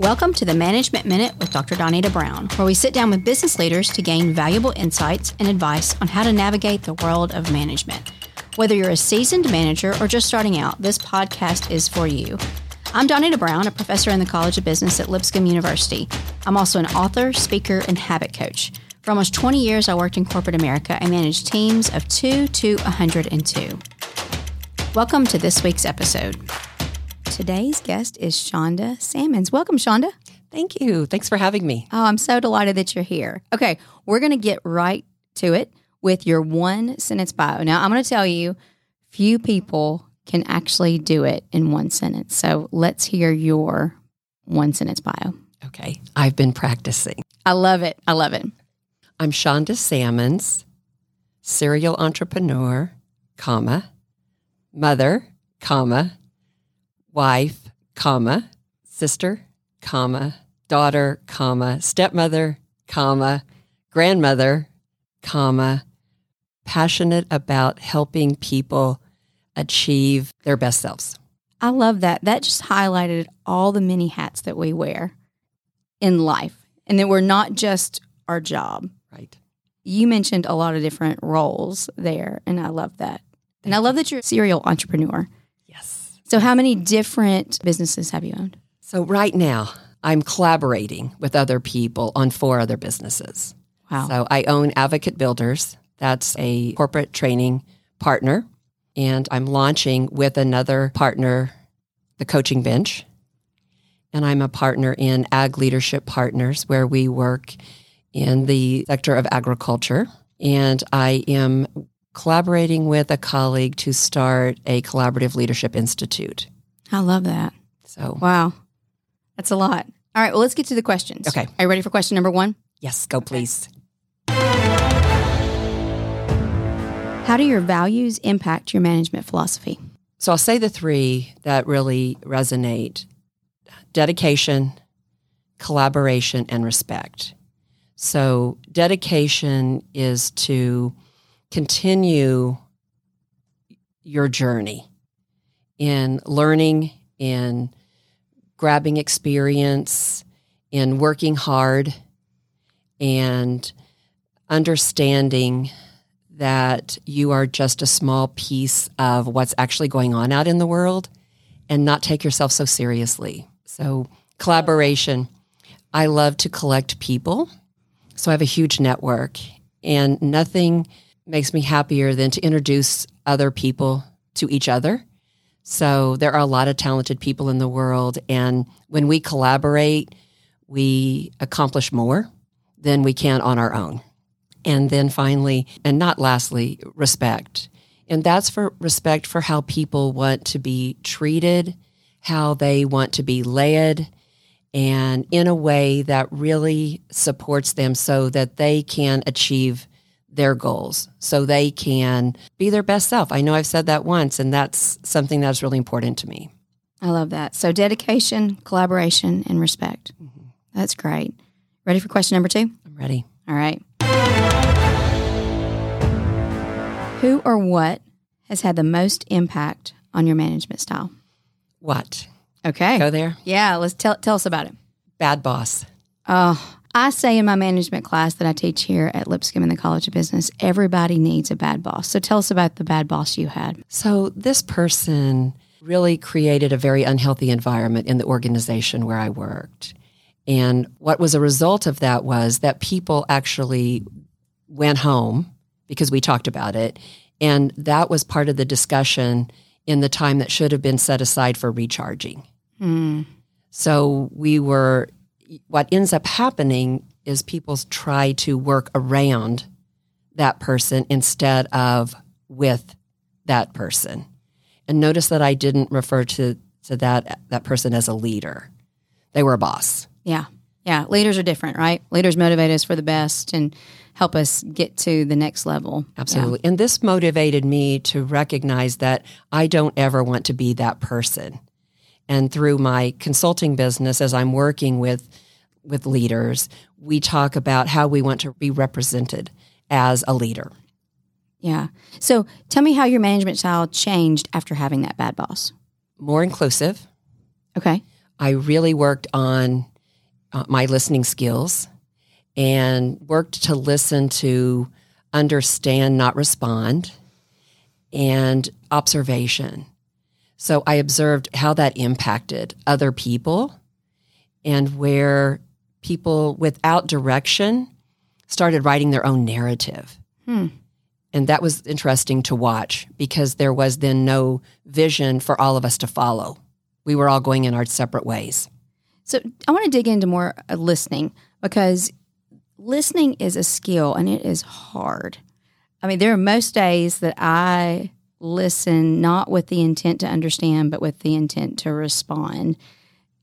Welcome to the Management Minute with Dr. Donita Brown, where we sit down with business leaders to gain valuable insights and advice on how to navigate the world of management. Whether you're a seasoned manager or just starting out, this podcast is for you. I'm Donita Brown, a professor in the College of Business at Lipscomb University. I'm also an author, speaker, and habit coach. For almost 20 years, I worked in corporate America and managed teams of 2 to 102. Welcome to this week's episode. Today's guest is Shonda Sammons. Welcome, Shonda. Thank you. Thanks for having me. Oh, I'm so delighted that you're here. Okay, we're going to get right to it with your one sentence bio. Now, I'm going to tell you, few people can actually do it in one sentence. So let's hear your one sentence bio. Okay. I've been practicing. I love it. I love it. I'm Shonda Sammons, serial entrepreneur, comma, mother, comma, wife, comma, sister, comma, daughter, comma, stepmother, comma, grandmother, comma, passionate about helping people achieve their best selves. I love that. That just highlighted all the many hats that we wear in life and that we're not just our job. Right. You mentioned a lot of different roles there, and I love that. And I love that you're a serial entrepreneur. So, how many different businesses have you owned? So, right now, I'm collaborating with other people on four other businesses. Wow. So, I own Advocate Builders, that's a corporate training partner. And I'm launching with another partner, the Coaching Bench. And I'm a partner in Ag Leadership Partners, where we work in the sector of agriculture. And I am collaborating with a colleague to start a collaborative leadership institute. I love that. So, Wow. That's a lot. All right, well, let's get to the questions. Okay. Are you ready for question number one? yes, go please. How do your values impact your management philosophy? So I'll say the three that really resonate dedication, collaboration, and respect. So, dedication is to continue your journey in learning, in grabbing experience, in working hard, and understanding that you are just a small piece of what's actually going on out in the world and not take yourself so seriously. So, collaboration. I love to collect people. So, I have a huge network, and nothing makes me happier than to introduce other people to each other. So, there are a lot of talented people in the world, and when we collaborate, we accomplish more than we can on our own. And then finally, and not lastly, respect. And that's for respect for how people want to be treated, how they want to be led, and in a way that really supports them so that they can achieve their goals, so they can be their best self. I know I've said that once, and that's something that's really important to me. I love that. So, dedication, collaboration, and respect. Mm-hmm. That's great. Ready for question number two? I'm ready. All right. Who or what has had the most impact on your management style? What? Okay. Go there? Yeah, let's tell tell us about it. Bad boss. Oh, I say in my management class that I teach here at Lipscomb in the College of Business, everybody needs a bad boss. So tell us about the bad boss you had. So this person really created a very unhealthy environment in the organization where I worked. And what was a result of that was that people actually went home because we talked about it. And that was part of the discussion in the time that should have been set aside for recharging. Hmm. So we were, what ends up happening is people try to work around that person instead of with that person. And notice that I didn't refer to, to that, that person as a leader. They were a boss. Yeah. Yeah. Leaders are different, right? Leaders motivate us for the best and help us get to the next level. Absolutely. And this motivated me to recognize that I don't ever want to be that person. And through my consulting business, as I'm working with with leaders, we talk about how we want to be represented as a leader. Yeah. So tell me how your management style changed after having that bad boss. More inclusive, Okay. I really worked on uh, my listening skills and worked to listen to understand, not respond, and observation. So I observed how that impacted other people and where people without direction started writing their own narrative. Hmm. And that was interesting to watch because there was then no vision for all of us to follow. We were all going in our separate ways. So I want to dig into more uh, listening because listening is a skill and it is hard. I mean, there are most days that I listen not with the intent to understand, but with the intent to respond.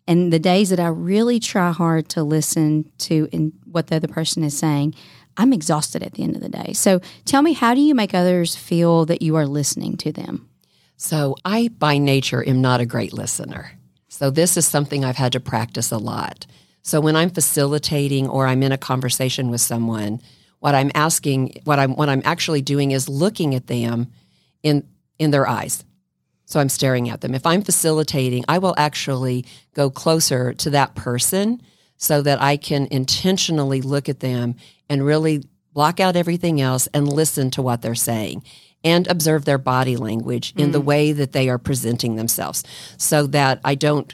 And the days that I really try hard to listen to in what the other person is saying, I'm exhausted at the end of the day. So tell me, how do you make others feel that you are listening to them? So I, by nature, am not a great listener. So this is something I've had to practice a lot. So when I'm facilitating or I'm in a conversation with someone, what I'm asking, what I'm what I'm actually doing is looking at them in in their eyes. So I'm staring at them. If I'm facilitating, I will actually go closer to that person so that I can intentionally look at them and really block out everything else and listen to what they're saying and observe their body language in the mm. way that they are presenting themselves so that I don't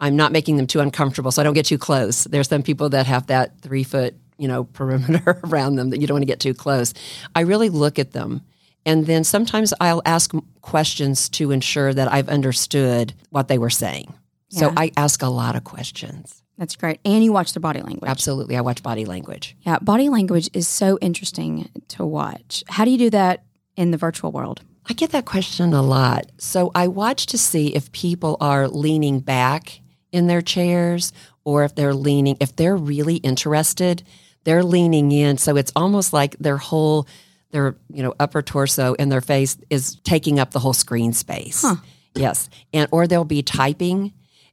I'm not making them too uncomfortable so I don't get too close. There's some people that have that 3 foot, you know, perimeter around them that you don't want to get too close. I really look at them and then sometimes I'll ask questions to ensure that I've understood what they were saying. So I ask a lot of questions. That's great. And you watch the body language. Absolutely. I watch body language. Yeah, body language is so interesting to watch. How do you do that in the virtual world? I get that question a lot. So I watch to see if people are leaning back in their chairs or if they're leaning, if they're really interested, they're leaning in. So it's almost like their whole, their, you know, upper torso and their face is taking up the whole screen space. Huh. Yes. And, or they'll be typing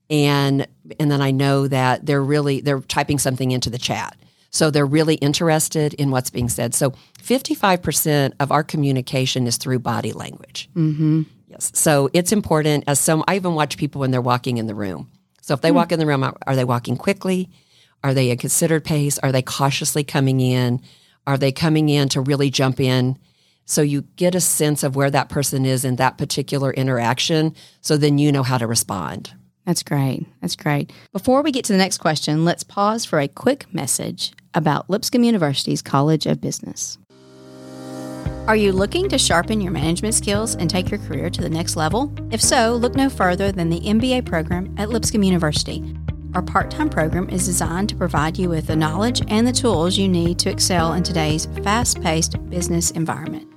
and, and then I know that they're really, they're typing something into the chat. So they're really interested in what's being said. So 55% of our communication is through body language. Mm-hmm. Yes. So it's important as some, I even watch people when they're walking in the room. So if they walk in the room, are they walking quickly? Are they a considered pace? Are they cautiously coming in? Are they coming in to really jump in? So you get a sense of where that person is in that particular interaction. So then you know how to respond. That's great. That's great. Before we get to the next question, let's pause for a quick message about Lipscomb University's College of Business. Are you looking to sharpen your management skills and take your career to the next level? If so, look no further than the MBA program at Lipscomb University. Our part time program is designed to provide you with the knowledge and the tools you need to excel in today's fast paced business environment.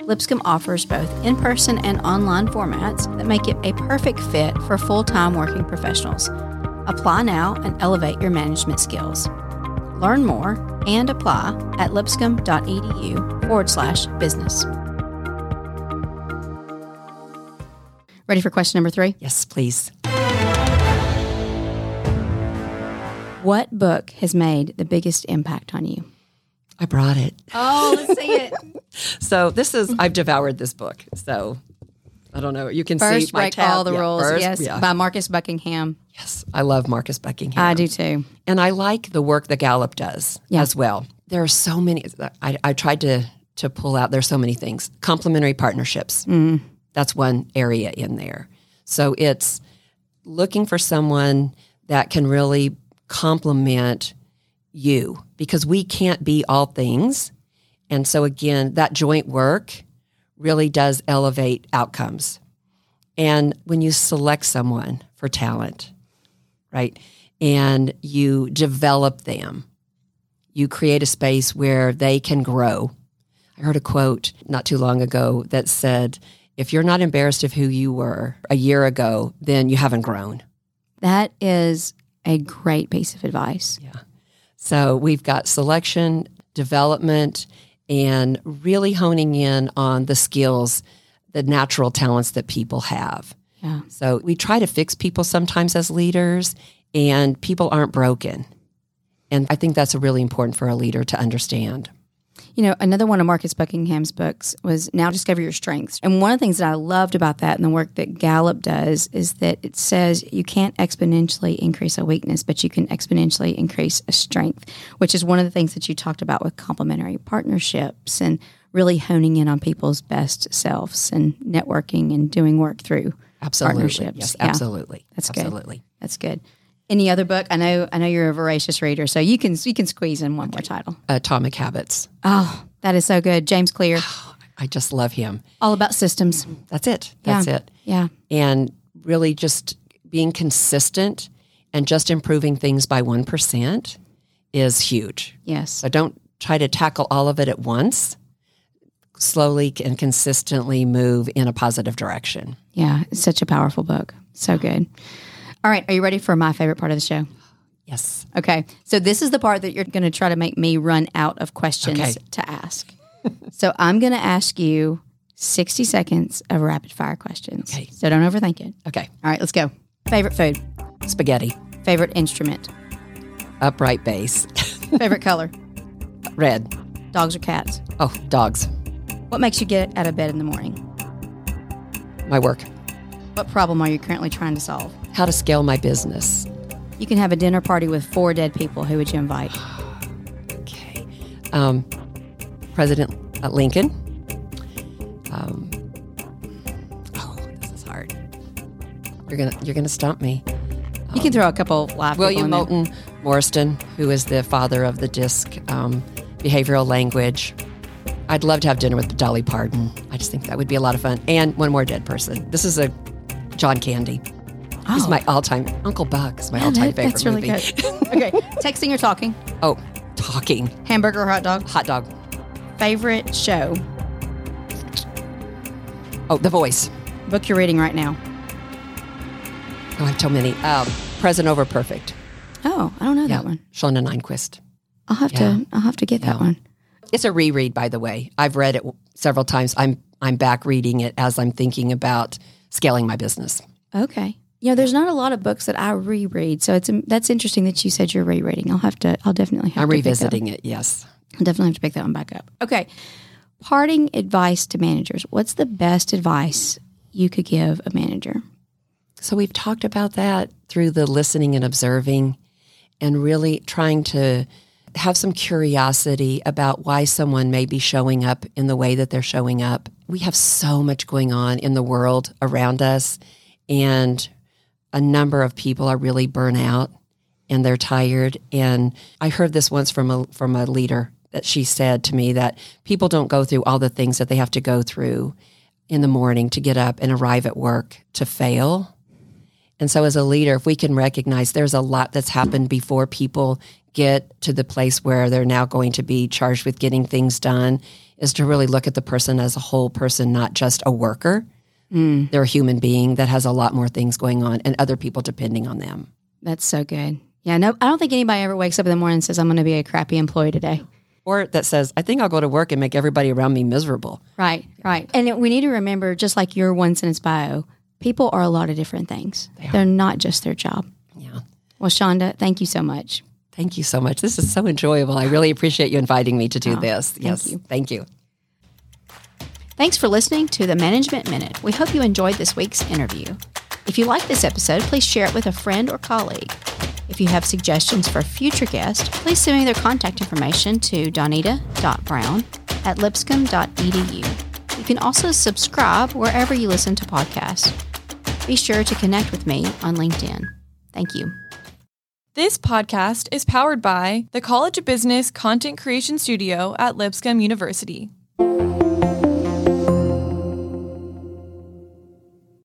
Lipscomb offers both in person and online formats that make it a perfect fit for full time working professionals. Apply now and elevate your management skills. Learn more and apply at lipscomb.edu forward slash business. Ready for question number three? Yes, please. What book has made the biggest impact on you? I brought it. Oh, let's see it. So this is, I've devoured this book. So I don't know. You can First, see my break tab. all the Yeah, rules. first, yes, yeah. by Marcus Buckingham. Yes, I love Marcus Buckingham. I do too. And I like the work that Gallup does Yeah. as well. There are so many. I, I tried to to pull out. There's so many things. Complementary partnerships. Mm. That's one area in there. So it's looking for someone that can really complement you because we can't be all things. And so again, that joint work really does elevate outcomes. And when you select someone for talent, right? And you develop them. You create a space where they can grow. I heard a quote not too long ago that said, if you're not embarrassed of who you were a year ago, then you haven't grown. That is a great piece of advice. Yeah. So we've got selection, development, and really honing in on the skills, the natural talents that people have. Yeah. So we try to fix people sometimes as leaders, and people aren't broken. And I think that's really important for a leader to understand. You know, another one of Marcus Buckingham's books was Now Discover Your Strengths. And one of the things that I loved about that and the work that Gallup does is that it says you can't exponentially increase a weakness, but you can exponentially increase a strength, which is one of the things that you talked about with complementary partnerships and really honing in on people's best selves and networking and doing work through Absolutely. partnerships. Yes, Yeah. absolutely. That's good. absolutely. That's good. Any other book? I know I know you're a voracious reader, so you can you can squeeze in one more title. Uh, Atomic Habits. Oh, that is so good. James Clear. I just love him. All about systems. That's it. That's Yeah. it. Yeah. And really just being consistent and just improving things by 1% is huge. Yes. So don't try to tackle all of it at once. Slowly and consistently move in a positive direction. Yeah. It's such a powerful book. So good. All right. Are you ready for my favorite part of the show? Yes. Okay. So this is the part that you're going to try to make me run out of questions Okay. to ask. so I'm going to ask you 60 seconds of rapid fire questions. Okay. So don't overthink it. Okay. All right. Let's go. Favorite food? Spaghetti, Favorite instrument? upright bass, Favorite color? red. Dogs or cats? Oh, dogs. What makes you get out of bed in the morning? My work. What problem are you currently trying to solve? How to scale my business. You can have a dinner party with four dead people. Who would you invite? Okay. Um, President Lincoln. Um, oh, this is hard. You're gonna you're gonna stump me. You can throw a couple live William in there. Moulton Marston, who is the father of the DISC um, behavioral language. I'd love to have dinner with Dolly Parton. I just think that would be a lot of fun. And one more dead person. This is a John Candy. He's Oh. my all-time Uncle Buck is my Yeah, all-time that- favorite That's really movie. good. okay, texting or talking? Oh, talking Hamburger or hot dog? hot dog. Favorite show? Oh, The Voice. Book you're reading right now? Oh, I have so many. Um, Present over Perfect. Oh, I don't know Yeah, that one. Shauna Niequist. I'll have Yeah. to. I'll have to get that one. It's a reread, by the way. I've read it several times. I'm I'm back reading it as I'm thinking about scaling my business. Okay. You know, there's not a lot of books that I reread, so it's that's interesting that you said you're rereading. I'll have to. I'll definitely have I'm to pick that- revisiting it. Yes. I'll definitely have to pick that one back up. Okay. Parting advice to managers. What's the best advice you could give a manager? So we've talked about that through the listening and observing, and really trying to have some curiosity about why someone may be showing up in the way that they're showing up. We have so much going on in the world around us, and a number of people are really burnt out and they're tired. And I heard this once from a from a leader that she said to me that people don't go through all the things that they have to go through in the morning to get up and arrive at work to fail. And so, as a leader, if we can recognize there's a lot that's happened before people get to the place where they're now going to be charged with getting things done, is to really look at the person as a whole person, not just a worker. Mm. They're a human being that has a lot more things going on and other people depending on them. That's so good. Yeah, no, I don't think anybody ever wakes up in the morning and says, I'm going to be a crappy employee today. Or that says, I think I'll go to work and make everybody around me miserable. Right, right. And we need to remember, just like your one sentence bio, people are a lot of different things. They are not just their job. Yeah. Well, Shonda, thank you so much. Thank you so much. This is so enjoyable. I really appreciate you inviting me to do oh, this. Yes. you. Thank you. Thanks for listening to the Management Minute. We hope you enjoyed this week's interview. If you like this episode, please share it with a friend or colleague. If you have suggestions for future guests, please send me their contact information to donita.brown at lipscomb.edu. You can also subscribe wherever you listen to podcasts. Be sure to connect with me on LinkedIn. Thank you. This podcast is powered by the College of Business Content Creation Studio at Lipscomb University.